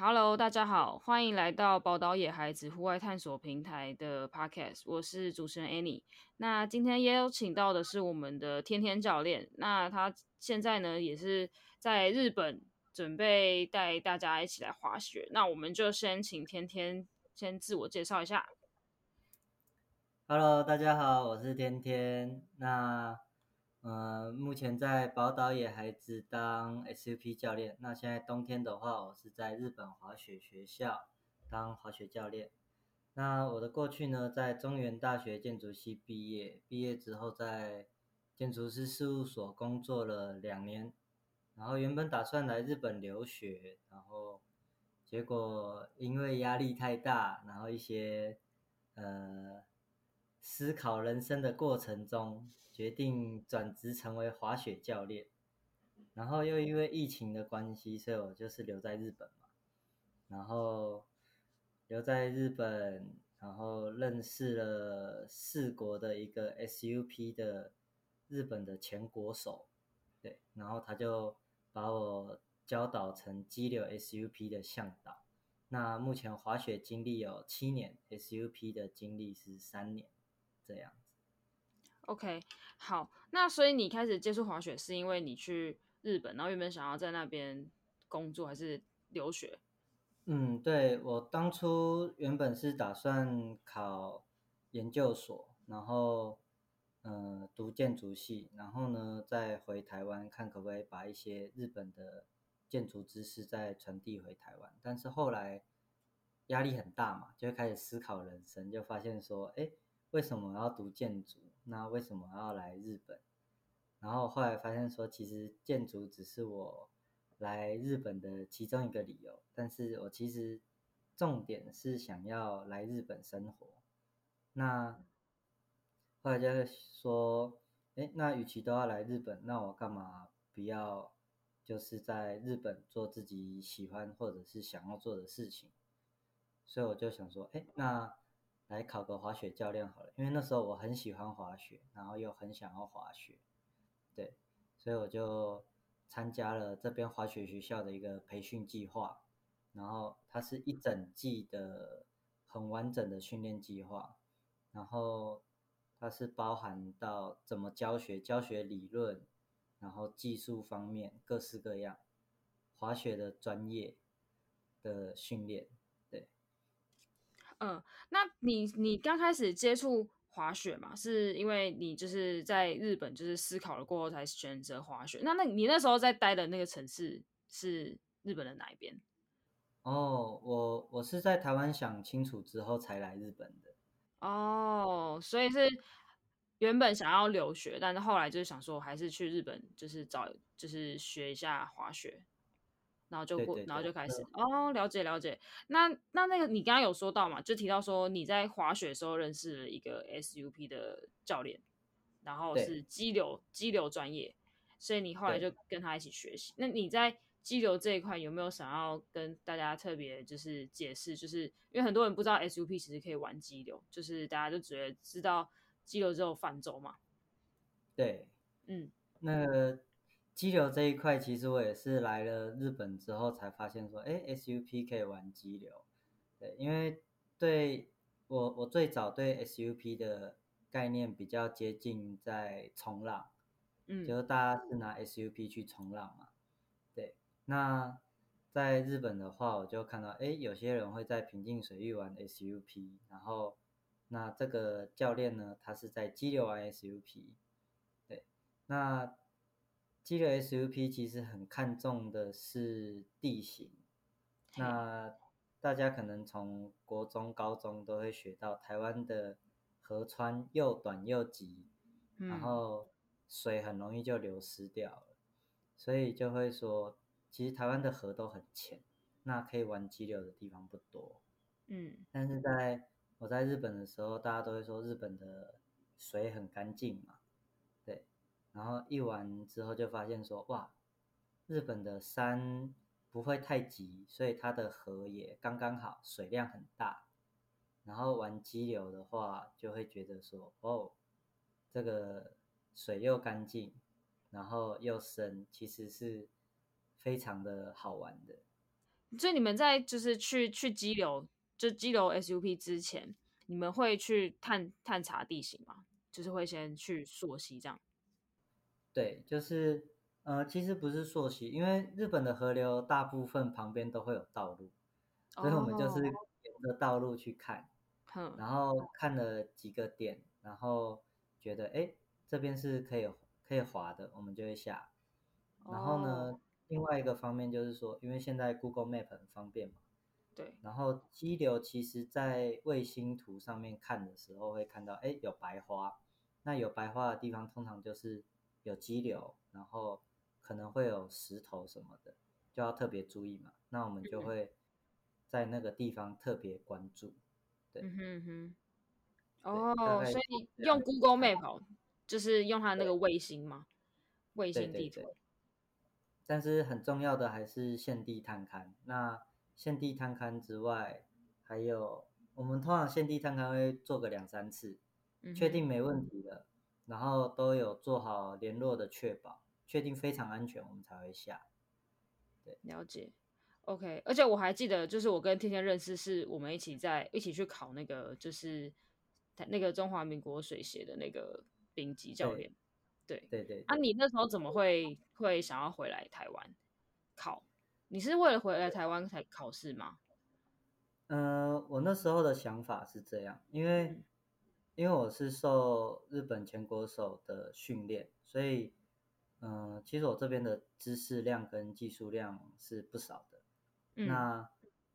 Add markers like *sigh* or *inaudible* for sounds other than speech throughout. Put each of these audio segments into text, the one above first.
Hello，大家好，欢迎来到宝岛野孩子户外探索平台的 Podcast，我是主持人 Annie。那今天也有请到的是我们的天天教练，那他现在呢也是在日本准备带大家一起来滑雪。那我们就先请天天先自我介绍一下。Hello，大家好，我是天天。那呃，目前在宝岛野孩子当 SUP 教练。那现在冬天的话，我是在日本滑雪学校当滑雪教练。那我的过去呢，在中原大学建筑系毕业，毕业之后在建筑师事务所工作了两年，然后原本打算来日本留学，然后结果因为压力太大，然后一些呃。思考人生的过程中，决定转职成为滑雪教练，然后又因为疫情的关系，所以我就是留在日本嘛。然后留在日本，然后认识了四国的一个 SUP 的日本的前国手，对，然后他就把我教导成激流 SUP 的向导。那目前滑雪经历有七年，SUP 的经历是三年。这样，OK，好，那所以你开始接触滑雪是因为你去日本，然后原本想要在那边工作还是留学？嗯，对我当初原本是打算考研究所，然后呃读建筑系，然后呢再回台湾看可不可以把一些日本的建筑知识再传递回台湾。但是后来压力很大嘛，就开始思考人生，就发现说，哎。为什么要读建筑？那为什么要来日本？然后后来发现说，其实建筑只是我来日本的其中一个理由，但是我其实重点是想要来日本生活。那后来就说，哎，那与其都要来日本，那我干嘛不要就是在日本做自己喜欢或者是想要做的事情？所以我就想说，哎，那。来考个滑雪教练好了，因为那时候我很喜欢滑雪，然后又很想要滑雪，对，所以我就参加了这边滑雪学校的一个培训计划，然后它是一整季的很完整的训练计划，然后它是包含到怎么教学、教学理论，然后技术方面各式各样滑雪的专业的训练。嗯，那你你刚开始接触滑雪嘛，是因为你就是在日本就是思考了过后才选择滑雪。那那你那时候在待的那个城市是日本的哪一边？哦，我我是在台湾想清楚之后才来日本的。哦，所以是原本想要留学，但是后来就是想说还是去日本，就是找就是学一下滑雪。然后就过，然后就开始哦，了解了解。那那那个你刚刚有说到嘛，就提到说你在滑雪的时候认识了一个 SUP 的教练，然后是激流激流专业，所以你后来就跟他一起学习。那你在激流这一块有没有想要跟大家特别就是解释？就是因为很多人不知道 SUP 其实可以玩激流，就是大家就觉得知道激流只有泛舟嘛。对，嗯，那。激流这一块，其实我也是来了日本之后才发现说，哎，SUP 可以玩激流。对，因为对我我最早对 SUP 的概念比较接近在冲浪，嗯，就是大家是拿 SUP 去冲浪嘛。对，那在日本的话，我就看到，哎，有些人会在平静水域玩 SUP，然后那这个教练呢，他是在激流玩 SUP。对，那。激流 SUP 其实很看重的是地形，那大家可能从国中、高中都会学到，台湾的河川又短又急，然后水很容易就流失掉了，所以就会说，其实台湾的河都很浅，那可以玩激流的地方不多。嗯，但是在我在日本的时候，大家都会说日本的水很干净嘛。然后一玩之后就发现说，哇，日本的山不会太急，所以它的河也刚刚好，水量很大。然后玩激流的话，就会觉得说，哦，这个水又干净，然后又深，其实是非常的好玩的。所以你们在就是去去激流，就激流 SUP 之前，你们会去探探查地形吗？就是会先去溯溪这样？对，就是呃，其实不是溯溪，因为日本的河流大部分旁边都会有道路，所以我们就是沿着道路去看，然后看了几个点，然后觉得哎这边是可以可以滑的，我们就会下。然后呢，另外一个方面就是说，因为现在 Google Map 很方便嘛，对。然后激流其实在卫星图上面看的时候会看到，哎有白花，那有白花的地方通常就是有激流，然后可能会有石头什么的，就要特别注意嘛。那我们就会在那个地方特别关注。对，嗯哼哼。哦，所以用 Google Map 就是用它那个卫星吗？卫星地图。但是很重要的还是现地探勘。那现地探勘之外，还有我们通常现地探勘会做个两三次，确定没问题了，然后都有做好联络的确保，确定非常安全，我们才会下。对，了解。OK，而且我还记得，就是我跟天天认识，是我们一起在一起去考那个，就是那个中华民国水协的那个丙级教练。对对对，啊，你那时候怎么会会想要回来台湾考？你是为了回来台湾才考试吗？呃，我那时候的想法是这样，因为因为我是受日本前国手的训练，所以嗯，其实我这边的知识量跟技术量是不少的。那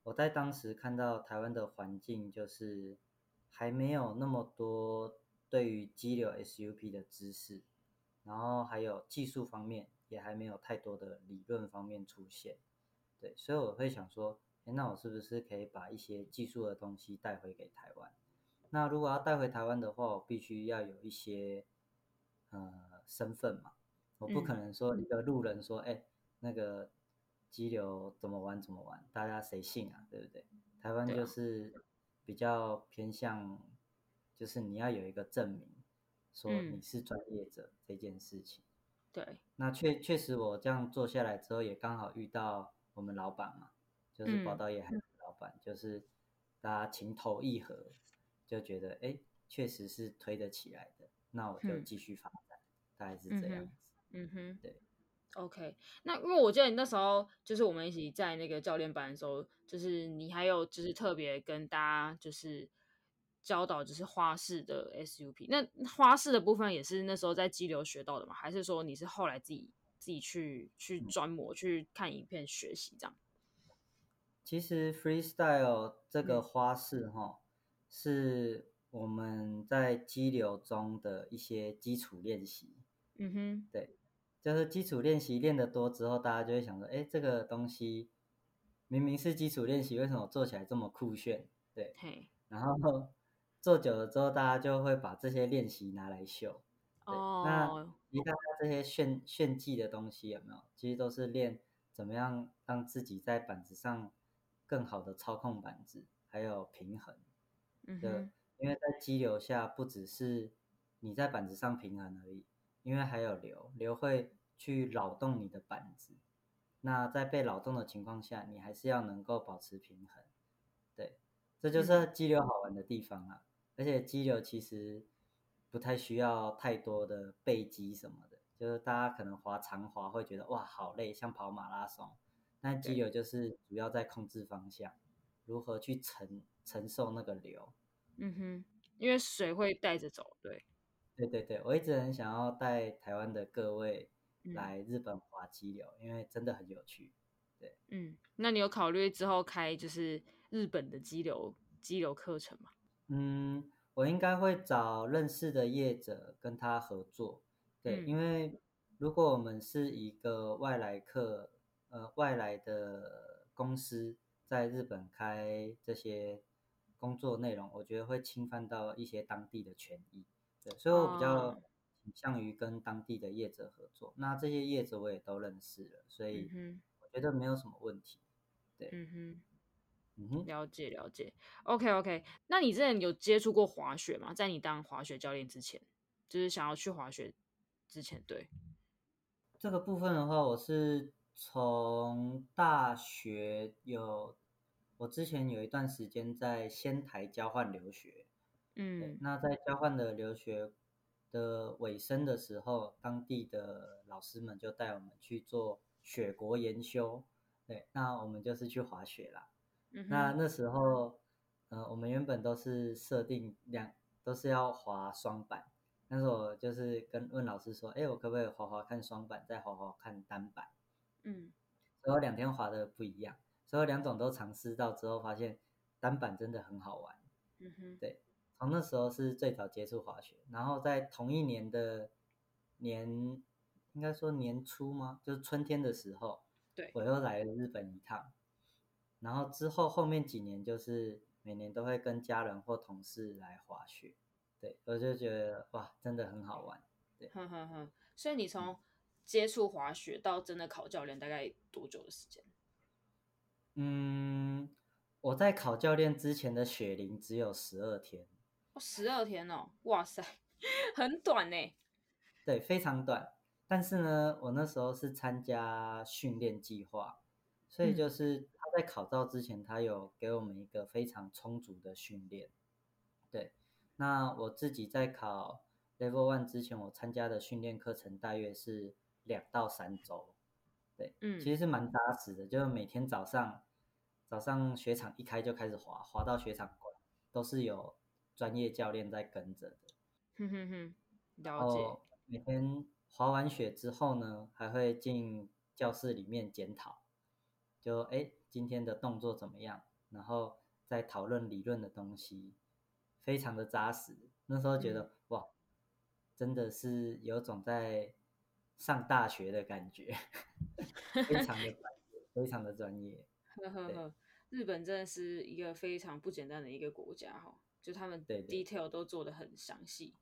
我在当时看到台湾的环境，就是还没有那么多对于激流 SUP 的知识。然后还有技术方面也还没有太多的理论方面出现，对，所以我会想说，哎，那我是不是可以把一些技术的东西带回给台湾？那如果要带回台湾的话，我必须要有一些呃身份嘛，我不可能说一个路人说，哎，那个激流怎么玩怎么玩，大家谁信啊？对不对？台湾就是比较偏向，就是你要有一个证明。说你是专业者这件事情，对，那确确实我这样做下来之后，也刚好遇到我们老板嘛，就是宝岛野海老板，就是大家情投意合，就觉得哎，确实是推得起来的，那我就继续发展，大概是这样子。嗯哼，对，OK，那因为我记得你那时候就是我们一起在那个教练班的时候，就是你还有就是特别跟大家就是。教导就是花式的 SUP，那花式的部分也是那时候在激流学到的吗？还是说你是后来自己自己去去专模去看影片学习这样？其实 freestyle 这个花式哈，是我们在激流中的一些基础练习。嗯哼，对，就是基础练习练得多之后，大家就会想说，哎，这个东西明明是基础练习，为什么做起来这么酷炫？对，然后。做久了之后，大家就会把这些练习拿来秀。哦。那其他这些炫炫技的东西有没有？其实都是练怎么样让自己在板子上更好的操控板子，还有平衡。嗯哼。因为在激流下，不只是你在板子上平衡而已，因为还有流，流会去扰动你的板子。那在被扰动的情况下，你还是要能够保持平衡。对，这就是激流好玩的地方啊。而且激流其实不太需要太多的背肌什么的，就是大家可能滑长滑会觉得哇好累，像跑马拉松。那激流就是主要在控制方向，如何去承承受那个流。嗯哼，因为水会带着走，对。对对对，我一直很想要带台湾的各位来日本滑激流，因为真的很有趣。对，嗯，那你有考虑之后开就是日本的激流激流课程吗？嗯，我应该会找认识的业者跟他合作，对，因为如果我们是一个外来客，呃，外来的公司在日本开这些工作内容，我觉得会侵犯到一些当地的权益，对，所以我比较倾向于跟当地的业者合作。那这些业者我也都认识了，所以我觉得没有什么问题，对，嗯哼。了解了解，OK OK。那你之前有接触过滑雪吗？在你当滑雪教练之前，就是想要去滑雪之前，对这个部分的话，我是从大学有，我之前有一段时间在仙台交换留学，嗯，那在交换的留学的尾声的时候，当地的老师们就带我们去做雪国研修，对，那我们就是去滑雪啦。那那时候，呃，我们原本都是设定两都是要滑双板，但是我就是跟问老师说，哎，我可不可以滑滑看双板，再滑滑看单板？嗯，所以两天滑的不一样，所以两种都尝试到之后，发现单板真的很好玩。嗯哼，对，从那时候是最早接触滑雪，然后在同一年的年，应该说年初吗？就是春天的时候，对我又来了日本一趟，然后之后后面几年就是每年都会跟家人或同事来滑雪，对我就觉得哇，真的很好玩。对，哼哼哼，所以你从。接触滑雪到真的考教练大概多久的时间？嗯，我在考教练之前的雪龄只有十二天。哦，十二天哦，哇塞，很短呢。对，非常短。但是呢，我那时候是参加训练计划，所以就是他在考照之前，他有给我们一个非常充足的训练。对，那我自己在考 Level One 之前，我参加的训练课程大约是。两到三周，对，嗯，其实是蛮扎实的，就是每天早上，早上雪场一开就开始滑，滑到雪场关，都是有专业教练在跟着的。哼哼哼，了解。每天滑完雪之后呢，还会进教室里面检讨，就哎今天的动作怎么样，然后再讨论理论的东西，非常的扎实。那时候觉得哇，真的是有种在。上大学的感觉，*laughs* 非常的专业，非常的专业。*laughs* 呵呵呵，日本真的是一个非常不简单的一个国家哈，就他们 detail 都做的很详细。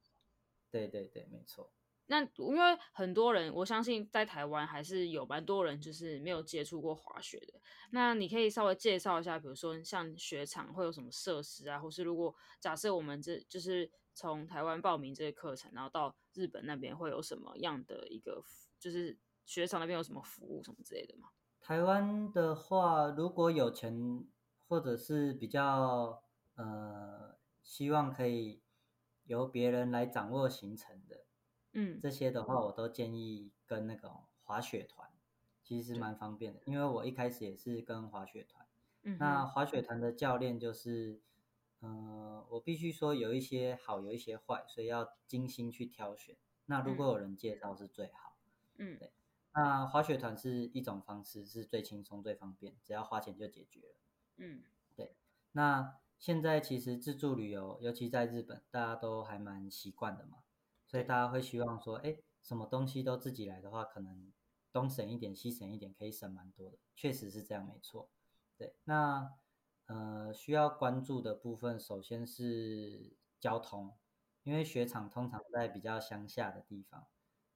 对对对，没错。那因为很多人，我相信在台湾还是有蛮多人就是没有接触过滑雪的。那你可以稍微介绍一下，比如说像雪场会有什么设施啊，或是如果假设我们这就是从台湾报名这个课程，然后到日本那边会有什么样的一个，就是雪场那边有什么服务什么之类的吗？台湾的话，如果有钱或者是比较呃希望可以由别人来掌握行程的。嗯，这些的话我都建议跟那个滑雪团，其实蛮方便的。因为我一开始也是跟滑雪团，嗯，那滑雪团的教练就是，嗯，我必须说有一些好，有一些坏，所以要精心去挑选。那如果有人介绍是最好，嗯，对。那滑雪团是一种方式，是最轻松、最方便，只要花钱就解决了。嗯，对。那现在其实自助旅游，尤其在日本，大家都还蛮习惯的嘛。所以大家会希望说，哎，什么东西都自己来的话，可能东省一点，西省一点，可以省蛮多的。确实是这样，没错。对，那呃需要关注的部分，首先是交通，因为雪场通常在比较乡下的地方，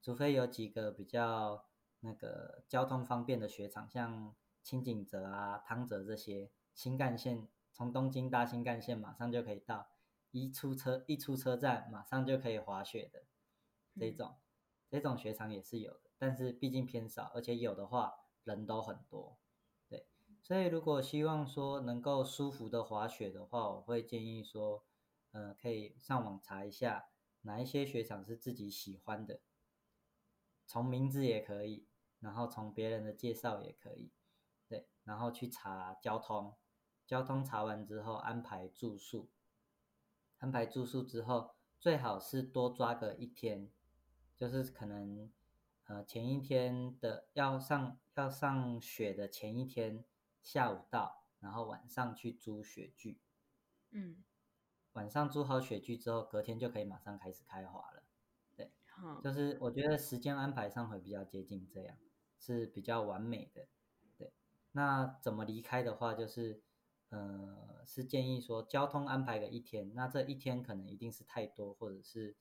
除非有几个比较那个交通方便的雪场，像青井泽啊、汤泽这些，新干线从东京搭新干线马上就可以到。一出车一出车站，马上就可以滑雪的这种，这种雪场也是有的，但是毕竟偏少，而且有的话人都很多，对，所以如果希望说能够舒服的滑雪的话，我会建议说，呃，可以上网查一下哪一些雪场是自己喜欢的，从名字也可以，然后从别人的介绍也可以，对，然后去查交通，交通查完之后安排住宿。安排住宿之后，最好是多抓个一天，就是可能，呃，前一天的要上要上雪的前一天下午到，然后晚上去租雪具，嗯，晚上租好雪具之后，隔天就可以马上开始开滑了，对，就是我觉得时间安排上会比较接近这样，是比较完美的，对，那怎么离开的话就是。呃，是建议说交通安排个一天，那这一天可能一定是太多，或者是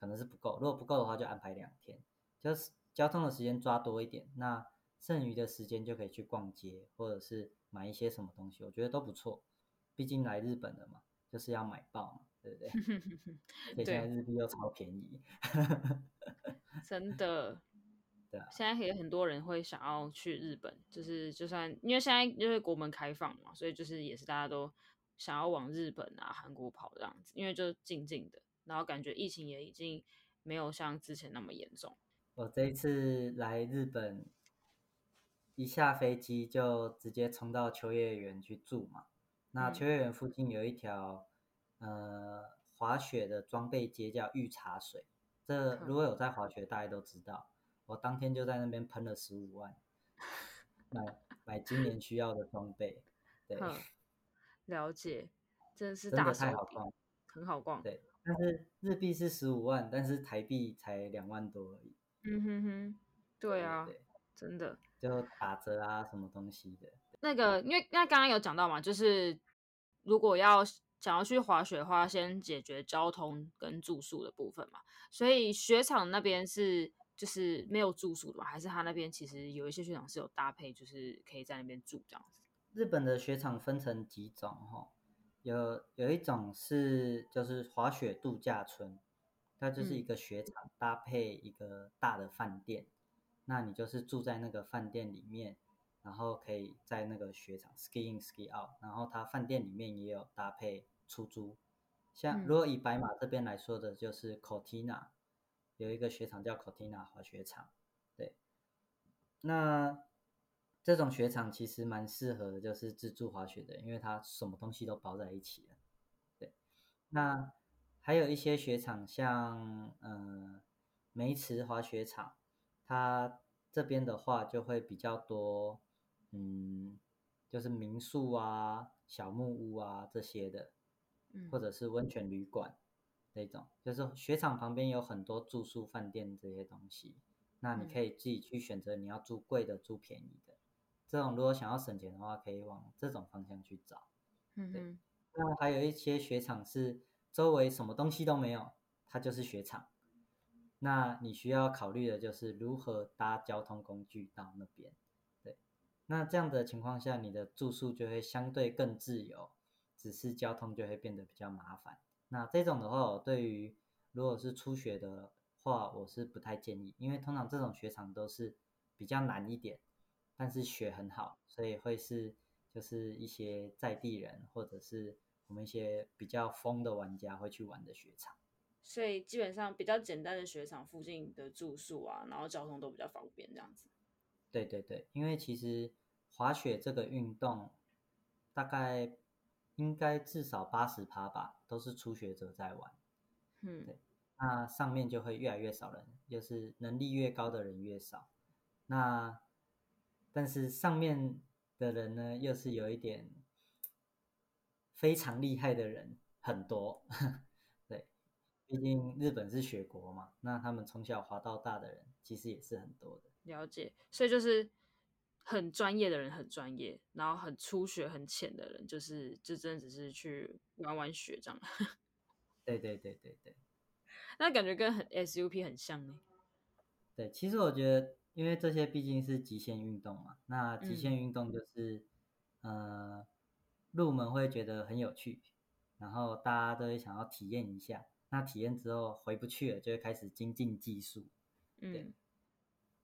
可能是不够。如果不够的话，就安排两天，就是交通的时间抓多一点，那剩余的时间就可以去逛街，或者是买一些什么东西，我觉得都不错。毕竟来日本了嘛，就是要买爆嘛，对不对？*laughs* 对，现在日币又超便宜，真的。*laughs* 对啊。现在也很多人会想要去日本，就是就算因为现在因为国门开放嘛，所以就是也是大家都想要往日本啊、韩国跑这样子，因为就静静的，然后感觉疫情也已经没有像之前那么严重。我这一次来日本，一下飞机就直接冲到秋叶原去住嘛。那秋叶原附近有一条呃滑雪的装备街叫御茶水，这如果有在滑雪，大家都知道。我当天就在那边喷了十五万，买买今年需要的装备。对，了解，真的是太好逛，很好逛。对，但是日币是十五万，但是台币才两万多而已。嗯哼哼，对啊，真的就打折啊，什么东西的。那个，因为那刚刚有讲到嘛，就是如果要想要去滑雪的话，先解决交通跟住宿的部分嘛。所以雪场那边是就是没有住宿的嘛，还是他那边其实有一些雪场是有搭配，就是可以在那边住这样子。日本的雪场分成几种哈，有有一种是就是滑雪度假村，它就是一个雪场搭配一个大的饭店，那你就是住在那个饭店里面。然后可以在那个雪场 ski in ski out，然后它饭店里面也有搭配出租。像如果以白马这边来说的，就是 Cortina 有一个雪场叫 Cortina 滑雪场。对，那这种雪场其实蛮适合的就是自助滑雪的，因为它什么东西都包在一起了。对，那还有一些雪场，像呃梅池滑雪场，它这边的话就会比较多。嗯，就是民宿啊、小木屋啊这些的，或者是温泉旅馆那种，就是雪场旁边有很多住宿饭店这些东西，那你可以自己去选择你要住贵的、住便宜的。这种如果想要省钱的话，可以往这种方向去找。嗯，对。那还有一些雪场是周围什么东西都没有，它就是雪场。那你需要考虑的就是如何搭交通工具到那边。对那这样的情况下，你的住宿就会相对更自由，只是交通就会变得比较麻烦。那这种的话，我对于如果是初学的话，我是不太建议，因为通常这种雪场都是比较难一点，但是雪很好，所以会是就是一些在地人或者是我们一些比较疯的玩家会去玩的雪场。所以基本上比较简单的雪场附近的住宿啊，然后交通都比较方便，这样子。对对对，因为其实滑雪这个运动，大概应该至少八十趴吧，都是初学者在玩。嗯，对，那上面就会越来越少人，就是能力越高的人越少。那但是上面的人呢，又是有一点非常厉害的人很多。对，毕竟日本是雪国嘛，那他们从小滑到大的人，其实也是很多的。了解，所以就是很专业的人很专业，然后很初学很浅的人，就是就真的只是去玩玩雪这样。对对对对对，*laughs* 那感觉跟很 SUP 很像呢。对，其实我觉得，因为这些毕竟是极限运动嘛，那极限运动就是呃入门会觉得很有趣，然后大家都会想要体验一下，那体验之后回不去了，就会开始精进技术。嗯。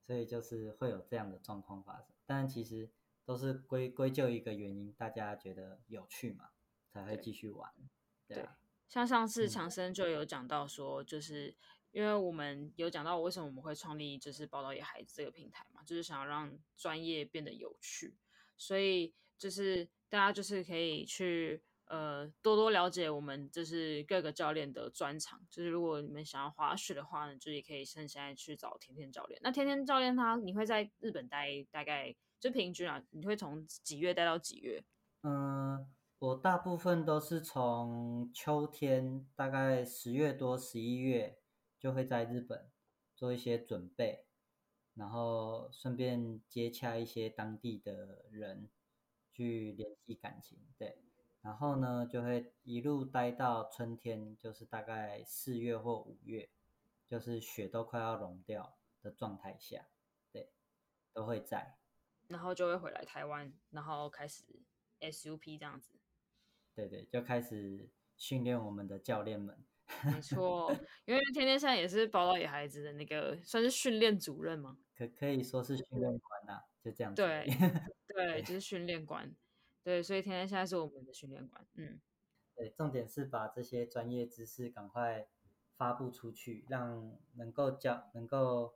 所以就是会有这样的状况发生，但其实都是归归咎一个原因，大家觉得有趣嘛，才会继续玩。对，像上次强生就有讲到说，就是因为我们有讲到为什么我们会创立就是报道野孩子这个平台嘛，就是想要让专业变得有趣，所以就是大家就是可以去。呃，多多了解我们就是各个教练的专长。就是如果你们想要滑雪的话呢，就也可以趁现在去找天天教练。那天天教练他，你会在日本待大概就平均啊，你会从几月待到几月？嗯，我大部分都是从秋天，大概十月多十一月就会在日本做一些准备，然后顺便接洽一些当地的人去联系感情，对。然后呢，就会一路待到春天，就是大概四月或五月，就是雪都快要融掉的状态下，对，都会在。然后就会回来台湾，然后开始 SUP 这样子。对对，就开始训练我们的教练们。没错，因为天天现在也是宝岛野孩子的那个算是训练主任嘛，可可以说是训练官呐，就这样。对对，*laughs* 就是训练官。对，所以天天现在是我们的训练官。嗯，对，重点是把这些专业知识赶快发布出去，让能够教能够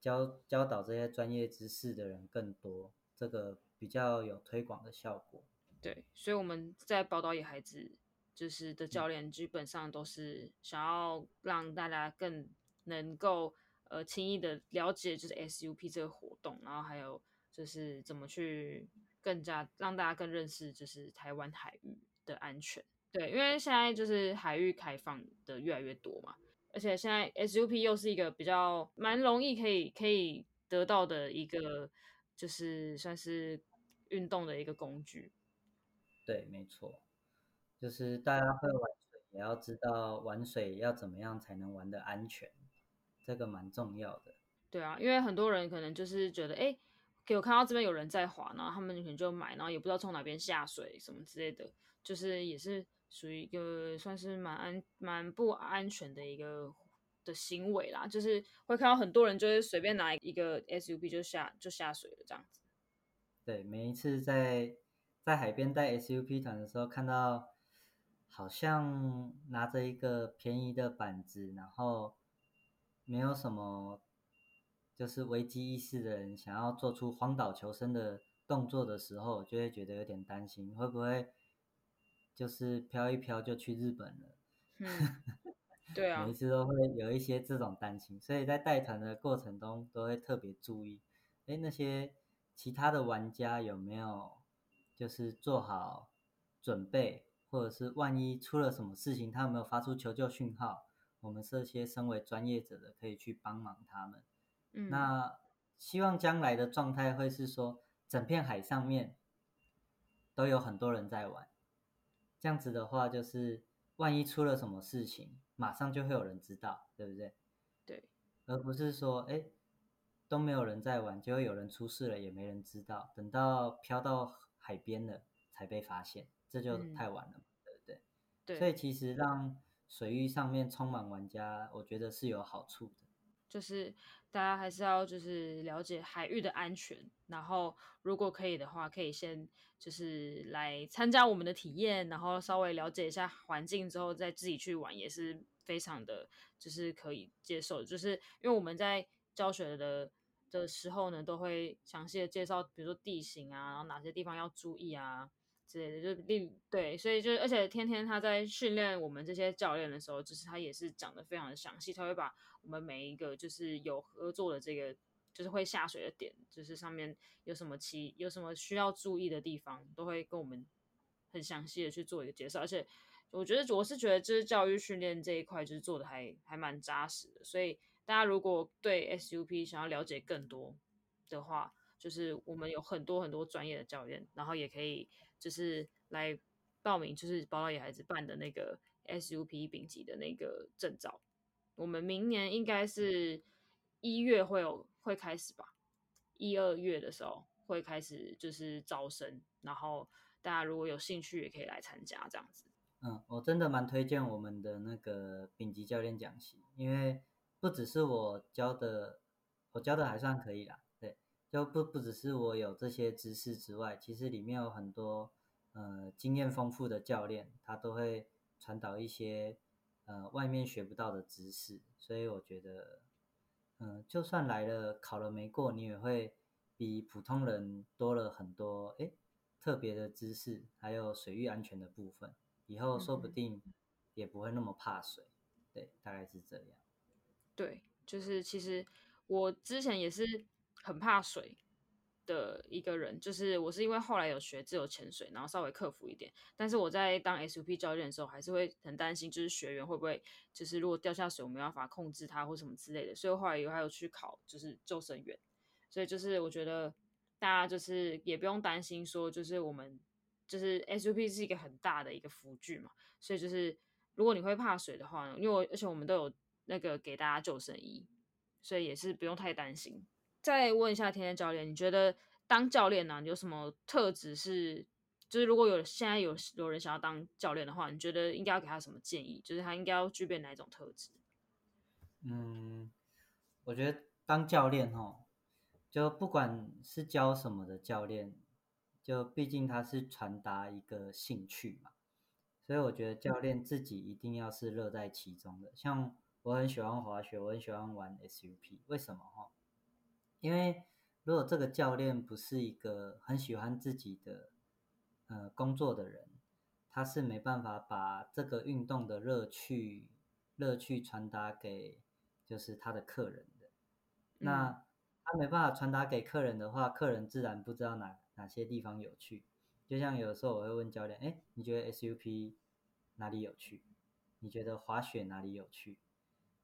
教教导这些专业知识的人更多，这个比较有推广的效果。对，所以我们在宝岛野孩子。就是的教练基本上都是想要让大家更能够呃轻易的了解就是 SUP 这个活动，然后还有就是怎么去更加让大家更认识就是台湾海域的安全。对，因为现在就是海域开放的越来越多嘛，而且现在 SUP 又是一个比较蛮容易可以可以得到的一个就是算是运动的一个工具。对，没错。就是大家会玩水，也要知道玩水要怎么样才能玩的安全，这个蛮重要的。对啊，因为很多人可能就是觉得，哎，给我看到这边有人在滑，然后他们可能就买，然后也不知道从哪边下水什么之类的，就是也是属于一个算是蛮安蛮不安全的一个的行为啦。就是会看到很多人就是随便拿一个 SUP 就下就下水了这样子。对，每一次在在海边带 SUP 团的时候看到。好像拿着一个便宜的板子，然后没有什么就是危机意识的人，想要做出荒岛求生的动作的时候，就会觉得有点担心，会不会就是飘一飘就去日本了？嗯，*laughs* 对啊，每一次都会有一些这种担心，所以在带团的过程中都会特别注意，哎，那些其他的玩家有没有就是做好准备？或者是万一出了什么事情，他有没有发出求救讯号？我们这些身为专业者的可以去帮忙他们。嗯，那希望将来的状态会是说，整片海上面都有很多人在玩。这样子的话，就是万一出了什么事情，马上就会有人知道，对不对？对，而不是说，哎，都没有人在玩，就会有人出事了，也没人知道，等到飘到海边了才被发现。这就太晚了，对不对？对，所以其实让水域上面充满玩家，我觉得是有好处的。就是大家还是要就是了解海域的安全，然后如果可以的话，可以先就是来参加我们的体验，然后稍微了解一下环境之后，再自己去玩也是非常的，就是可以接受。就是因为我们在教学的的时候呢，都会详细的介绍，比如说地形啊，然后哪些地方要注意啊。之类的，就另对，所以就而且天天他在训练我们这些教练的时候，就是他也是讲的非常的详细，他会把我们每一个就是有合作的这个就是会下水的点，就是上面有什么期有什么需要注意的地方，都会跟我们很详细的去做一个介绍。而且我觉得我是觉得就是教育训练这一块就是做的还还蛮扎实的，所以大家如果对 SUP 想要了解更多的话，就是我们有很多很多专业的教练，然后也可以。就是来报名，就是宝岛野孩子办的那个 SUP 丙级的那个证照。我们明年应该是一月会有会开始吧，一二月的时候会开始就是招生，然后大家如果有兴趣也可以来参加这样子。嗯，我真的蛮推荐我们的那个丙级教练讲习，因为不只是我教的，我教的还算可以啦。就不不只是我有这些知识之外，其实里面有很多呃经验丰富的教练，他都会传导一些呃外面学不到的知识，所以我觉得，嗯，就算来了考了没过，你也会比普通人多了很多哎特别的知识，还有水域安全的部分，以后说不定也不会那么怕水，对，大概是这样。对，就是其实我之前也是。很怕水的一个人，就是我是因为后来有学自由潜水，然后稍微克服一点。但是我在当 SUP 教练的时候，还是会很担心，就是学员会不会就是如果掉下水，我没办法控制他或什么之类的。所以后来有还有去考就是救生员。所以就是我觉得大家就是也不用担心说，就是我们就是 SUP 是一个很大的一个辅具嘛。所以就是如果你会怕水的话，因为而且我们都有那个给大家救生衣，所以也是不用太担心。再问一下天天教练，你觉得当教练呢，有什么特质是，就是如果有现在有有人想要当教练的话，你觉得应该要给他什么建议？就是他应该要具备哪一种特质？嗯，我觉得当教练哈，就不管是教什么的教练，就毕竟他是传达一个兴趣嘛，所以我觉得教练自己一定要是乐在其中的。像我很喜欢滑雪，我很喜欢玩 SUP，为什么哈？因为如果这个教练不是一个很喜欢自己的呃工作的人，他是没办法把这个运动的乐趣乐趣传达给。就是他的客人的，那他没办法传达给客人的话，客人自然不知道哪哪些地方有趣。就像有时候我会问教练，哎，你觉得 SUP 哪里有趣？你觉得滑雪哪里有趣？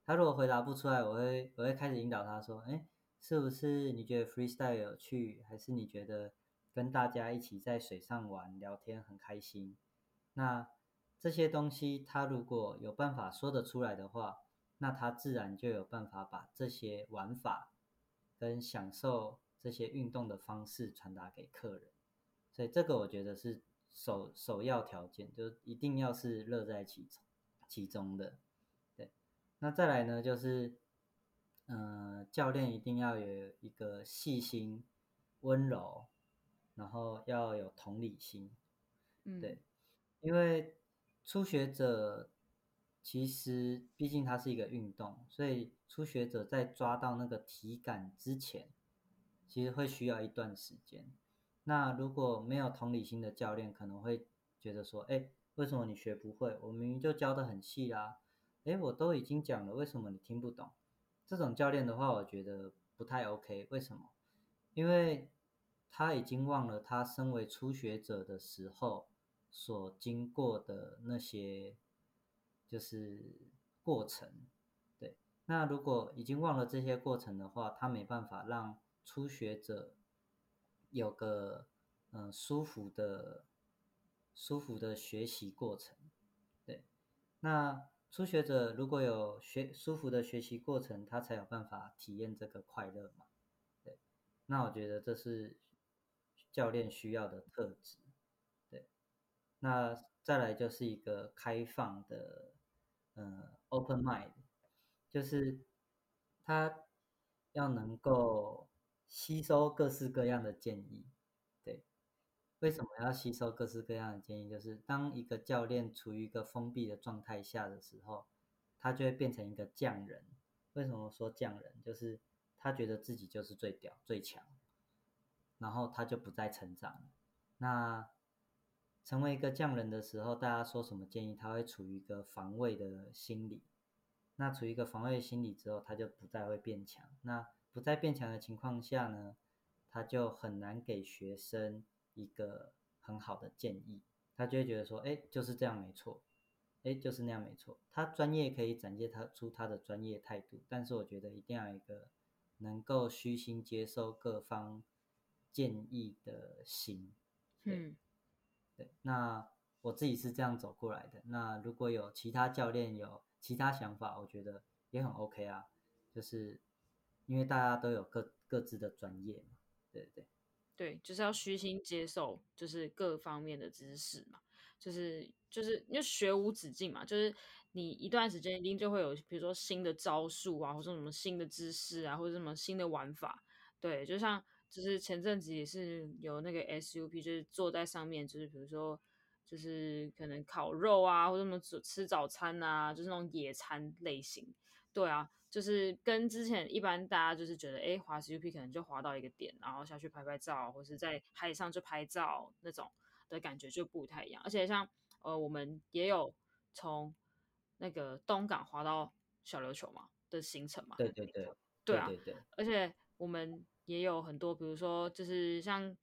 他如果回答不出来，我会我会开始引导他说，哎，是不是你觉得 freestyle 有趣，还是你觉得跟大家一起在水上玩聊天很开心？那这些东西他如果有办法说得出来的话。那他自然就有办法把这些玩法跟享受这些运动的方式传达给客人，所以这个我觉得是首首要条件，就一定要是乐在其中其中的。对，那再来呢，就是嗯，教练一定要有一个细心、温柔，然后要有同理心。嗯，对，因为初学者。其实，毕竟它是一个运动，所以初学者在抓到那个体感之前，其实会需要一段时间。那如果没有同理心的教练，可能会觉得说：“哎，为什么你学不会？我明明就教的很细啦，哎，我都已经讲了，为什么你听不懂？”这种教练的话，我觉得不太 OK。为什么？因为他已经忘了他身为初学者的时候所经过的那些。就是过程，对。那如果已经忘了这些过程的话，他没办法让初学者有个嗯舒服的、舒服的学习过程，对。那初学者如果有学舒服的学习过程，他才有办法体验这个快乐嘛，对。那我觉得这是教练需要的特质，对。那再来就是一个开放的。嗯，open mind，就是他要能够吸收各式各样的建议。为什么要吸收各式各样的建议？就是当一个教练处于一个封闭的状态下的时候，他就会变成一个匠人。为什么说匠人？就是他觉得自己就是最屌、最强，然后他就不再成长。那成为一个匠人的时候，大家说什么建议，他会处于一个防卫的心理。那处于一个防卫心理之后，他就不再会变强。那不再变强的情况下呢，他就很难给学生一个很好的建议。他就会觉得说，哎，就是这样没错，哎，就是那样没错。他专业可以展现他出他的专业态度，但是我觉得一定要有一个能够虚心接受各方建议的心。嗯。对那我自己是这样走过来的。那如果有其他教练有其他想法，我觉得也很 OK 啊。就是因为大家都有各各自的专业嘛，对对对，对就是要虚心接受，就是各方面的知识嘛。就是就是因为学无止境嘛，就是你一段时间一定就会有，比如说新的招数啊，或者什么新的知识啊，或者什么新的玩法。对，就像。就是前阵子也是有那个 SUP，就是坐在上面，就是比如说，就是可能烤肉啊，或者什么吃早餐啊，就是那种野餐类型。对啊，就是跟之前一般大家就是觉得，哎，滑 SUP 可能就滑到一个点，然后下去拍拍照，或是在海上就拍照那种的感觉就不太一样。而且像呃，我们也有从那个东港滑到小琉球嘛的行程嘛。对对对。对啊。对对。而且我们。也有很多，比如说，就是像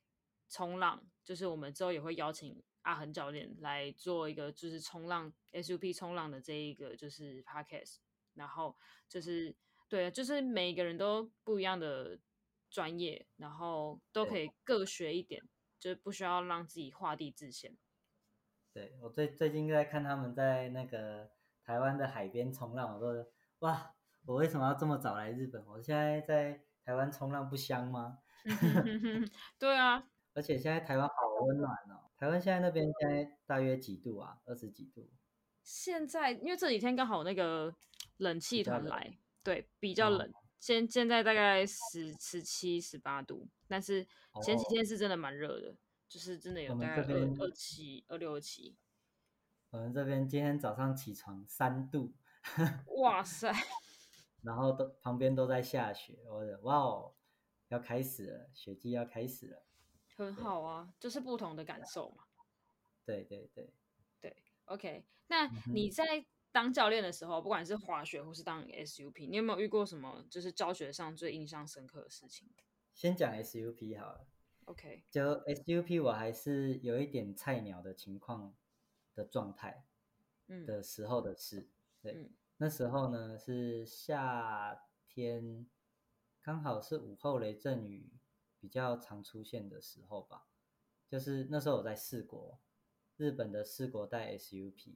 冲浪，就是我们之后也会邀请阿恒教练来做一个，就是冲浪 SUP 冲浪的这一个就是 podcast，然后就是对，就是每一个人都不一样的专业，然后都可以各学一点，就是不需要让自己画地自限。对我最最近在看他们在那个台湾的海边冲浪，我说哇，我为什么要这么早来日本？我现在在。台湾冲浪不香吗？*laughs* 对啊，而且现在台湾好温暖哦，台湾现在那边现在大约几度啊？二十几度。现在因为这几天刚好那个冷气团来，对，比较冷。现现在大概十十七、十八度，但是前几天是真的蛮热的，就是真的有大概二二七、二六二七。我们这边今天早上起床三度，*laughs* 哇塞！然后都旁边都在下雪，我的哇哦，要开始了，雪季要开始了。很好啊，就是不同的感受嘛。对对对对，OK。那你在当教练的时候，不管是滑雪或是当 SUP，你有没有遇过什么就是教学上最印象深刻的事情？先讲 SUP 好了。OK。就 SUP，我还是有一点菜鸟的情况的状态嗯的时候的事。对，那时候呢是夏天，刚好是午后雷阵雨。比较常出现的时候吧，就是那时候我在四国，日本的四国带 SUP，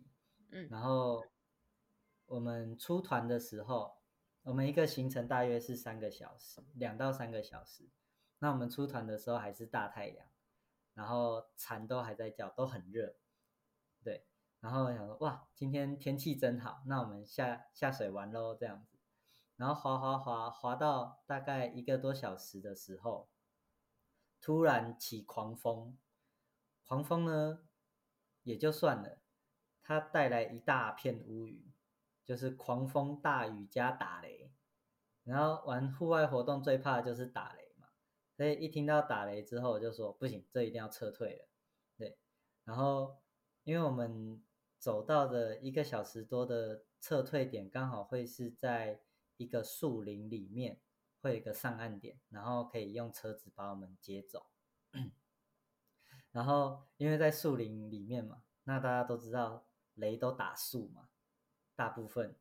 嗯，然后我们出团的时候，我们一个行程大约是三个小时，两到三个小时。那我们出团的时候还是大太阳，然后蝉都还在叫，都很热，对。然后我想说，哇，今天天气真好，那我们下下水玩喽，这样子。然后滑滑滑滑到大概一个多小时的时候。突然起狂风，狂风呢也就算了，它带来一大片乌云，就是狂风大雨加打雷。然后玩户外活动最怕的就是打雷嘛，所以一听到打雷之后，我就说不行，这一定要撤退了。对，然后因为我们走到的一个小时多的撤退点，刚好会是在一个树林里面。会有一个上岸点，然后可以用车子把我们接走。然后因为在树林里面嘛，那大家都知道雷都打树嘛，大部分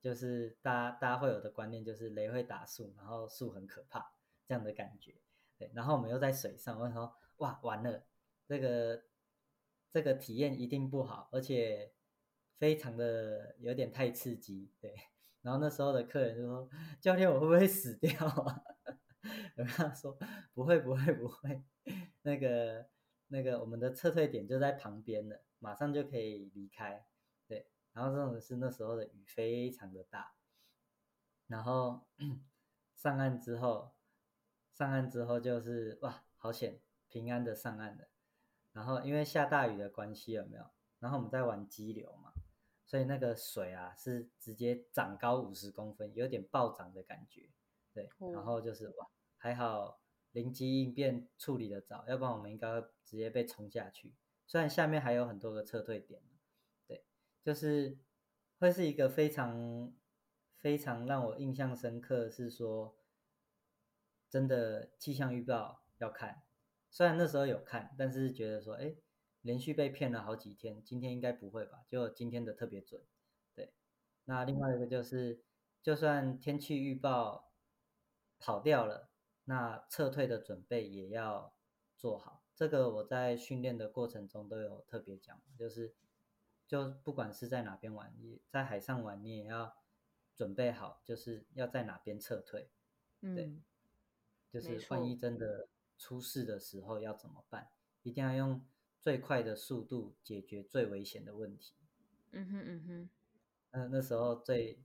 就是大家大家会有的观念就是雷会打树，然后树很可怕这样的感觉。对，然后我们又在水上，我说哇完了，这个这个体验一定不好，而且非常的有点太刺激，对。然后那时候的客人就说：“教练，我会不会死掉啊？” *laughs* 我跟他说：“不会，不会，不会。那个，那个，我们的撤退点就在旁边了，马上就可以离开。对，然后这种是那时候的雨非常的大。然后 *clears throat* 上岸之后，上岸之后就是哇，好险，平安的上岸了。然后因为下大雨的关系，有没有？然后我们在玩激流嘛。”所以那个水啊，是直接涨高五十公分，有点暴涨的感觉，对。然后就是哇，还好灵机应变处理的早，要不然我们应该会直接被冲下去。虽然下面还有很多个撤退点，对，就是会是一个非常非常让我印象深刻，是说真的气象预报要看，虽然那时候有看，但是觉得说，哎。连续被骗了好几天，今天应该不会吧？就今天的特别准，对。那另外一个就是，就算天气预报跑掉了，那撤退的准备也要做好。这个我在训练的过程中都有特别讲，就是就不管是在哪边玩，你在海上玩，你也要准备好，就是要在哪边撤退。对，就是万一真的出事的时候要怎么办？一定要用。最快的速度解决最危险的问题。嗯哼嗯哼，那那时候最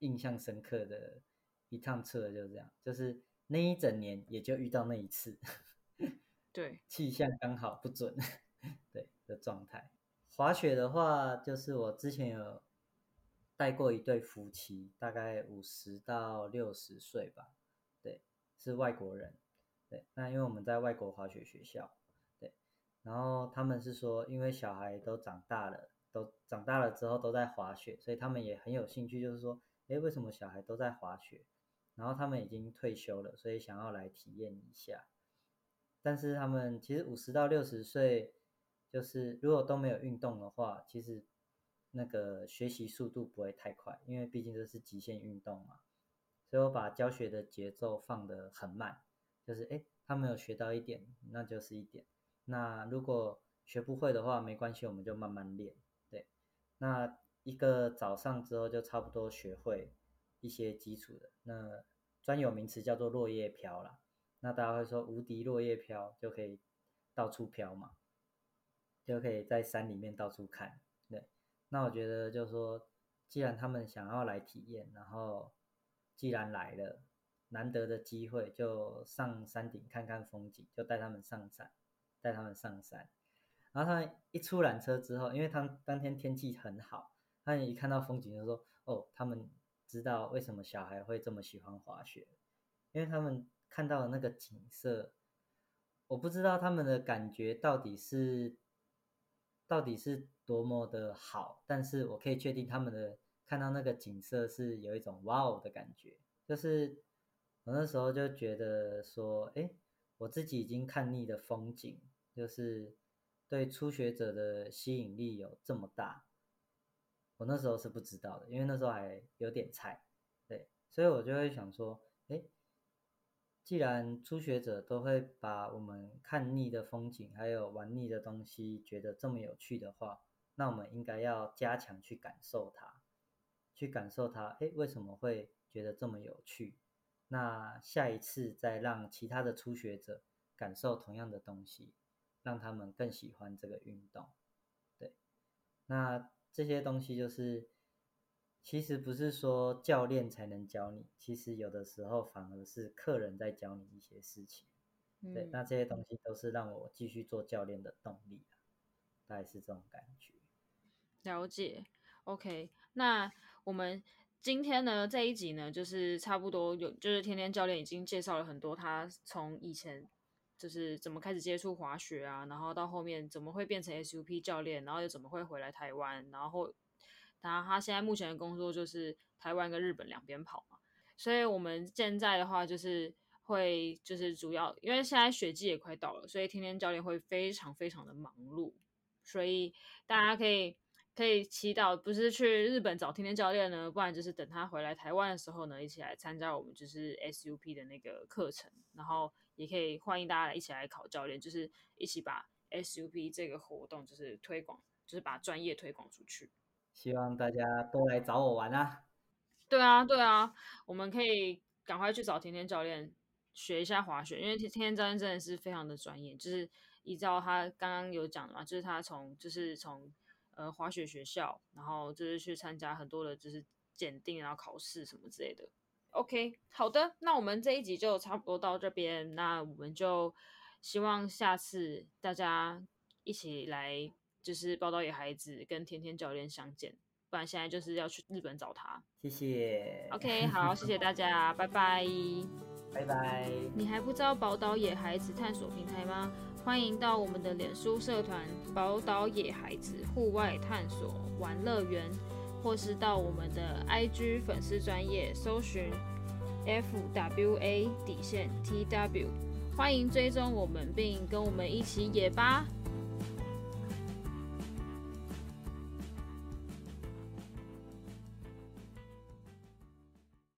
印象深刻的一趟车就是这样，就是那一整年也就遇到那一次。*laughs* 对，气象刚好不准，*laughs* 对的状态。滑雪的话，就是我之前有带过一对夫妻，大概五十到六十岁吧，对，是外国人。对，那因为我们在外国滑雪学校。对然后他们是说，因为小孩都长大了，都长大了之后都在滑雪，所以他们也很有兴趣，就是说，哎，为什么小孩都在滑雪？然后他们已经退休了，所以想要来体验一下。但是他们其实五十到六十岁，就是如果都没有运动的话，其实那个学习速度不会太快，因为毕竟这是极限运动嘛。所以我把教学的节奏放得很慢，就是哎，他们有学到一点，那就是一点。那如果学不会的话，没关系，我们就慢慢练。对，那一个早上之后就差不多学会一些基础的。那专有名词叫做落叶飘啦。那大家会说无敌落叶飘就可以到处飘嘛？就可以在山里面到处看。对，那我觉得就是说，既然他们想要来体验，然后既然来了，难得的机会就上山顶看看风景，就带他们上山，带他们上山。然后他们一出缆车之后，因为他当天天气很好，他们一看到风景就说：“哦，他们知道为什么小孩会这么喜欢滑雪，因为他们看到的那个景色，我不知道他们的感觉到底是到底是多么的好，但是我可以确定他们的看到那个景色是有一种哇哦的感觉，就是我那时候就觉得说，哎，我自己已经看腻的风景，就是。”对初学者的吸引力有这么大，我那时候是不知道的，因为那时候还有点菜，对，所以我就会想说，哎，既然初学者都会把我们看腻的风景，还有玩腻的东西觉得这么有趣的话，那我们应该要加强去感受它，去感受它，哎，为什么会觉得这么有趣？那下一次再让其他的初学者感受同样的东西。让他们更喜欢这个运动，对。那这些东西就是，其实不是说教练才能教你，其实有的时候反而是客人在教你一些事情，对。那这些东西都是让我继续做教练的动力啊大概是这种感觉。了解，OK。那我们今天呢这一集呢，就是差不多有，就是天天教练已经介绍了很多他从以前。就是怎么开始接触滑雪啊，然后到后面怎么会变成 SUP 教练，然后又怎么会回来台湾，然后他他现在目前的工作就是台湾跟日本两边跑嘛，所以我们现在的话就是会就是主要因为现在雪季也快到了，所以天天教练会非常非常的忙碌，所以大家可以。可以祈祷不是去日本找天天教练呢，不然就是等他回来台湾的时候呢，一起来参加我们就是 SUP 的那个课程，然后也可以欢迎大家来一起来考教练，就是一起把 SUP 这个活动就是推广，就是把专业推广出去。希望大家都来找我玩啊！对啊，对啊，我们可以赶快去找天天教练学一下滑雪，因为天天教练真的是非常的专业，就是依照他刚刚有讲的嘛，就是他从就是从。呃，滑雪学校，然后就是去参加很多的，就是检定，然后考试什么之类的。OK，好的，那我们这一集就差不多到这边，那我们就希望下次大家一起来，就是报道野孩子跟甜甜教练相见，不然现在就是要去日本找他。谢谢。OK，好，谢谢大家，拜拜。*laughs* 拜拜。你还不知道宝岛野孩子探索平台吗？欢迎到我们的脸书社团“宝岛野孩子户外探索玩乐园”，或是到我们的 IG 粉丝专业搜寻 FWA 底线 TW，欢迎追踪我们并跟我们一起野吧。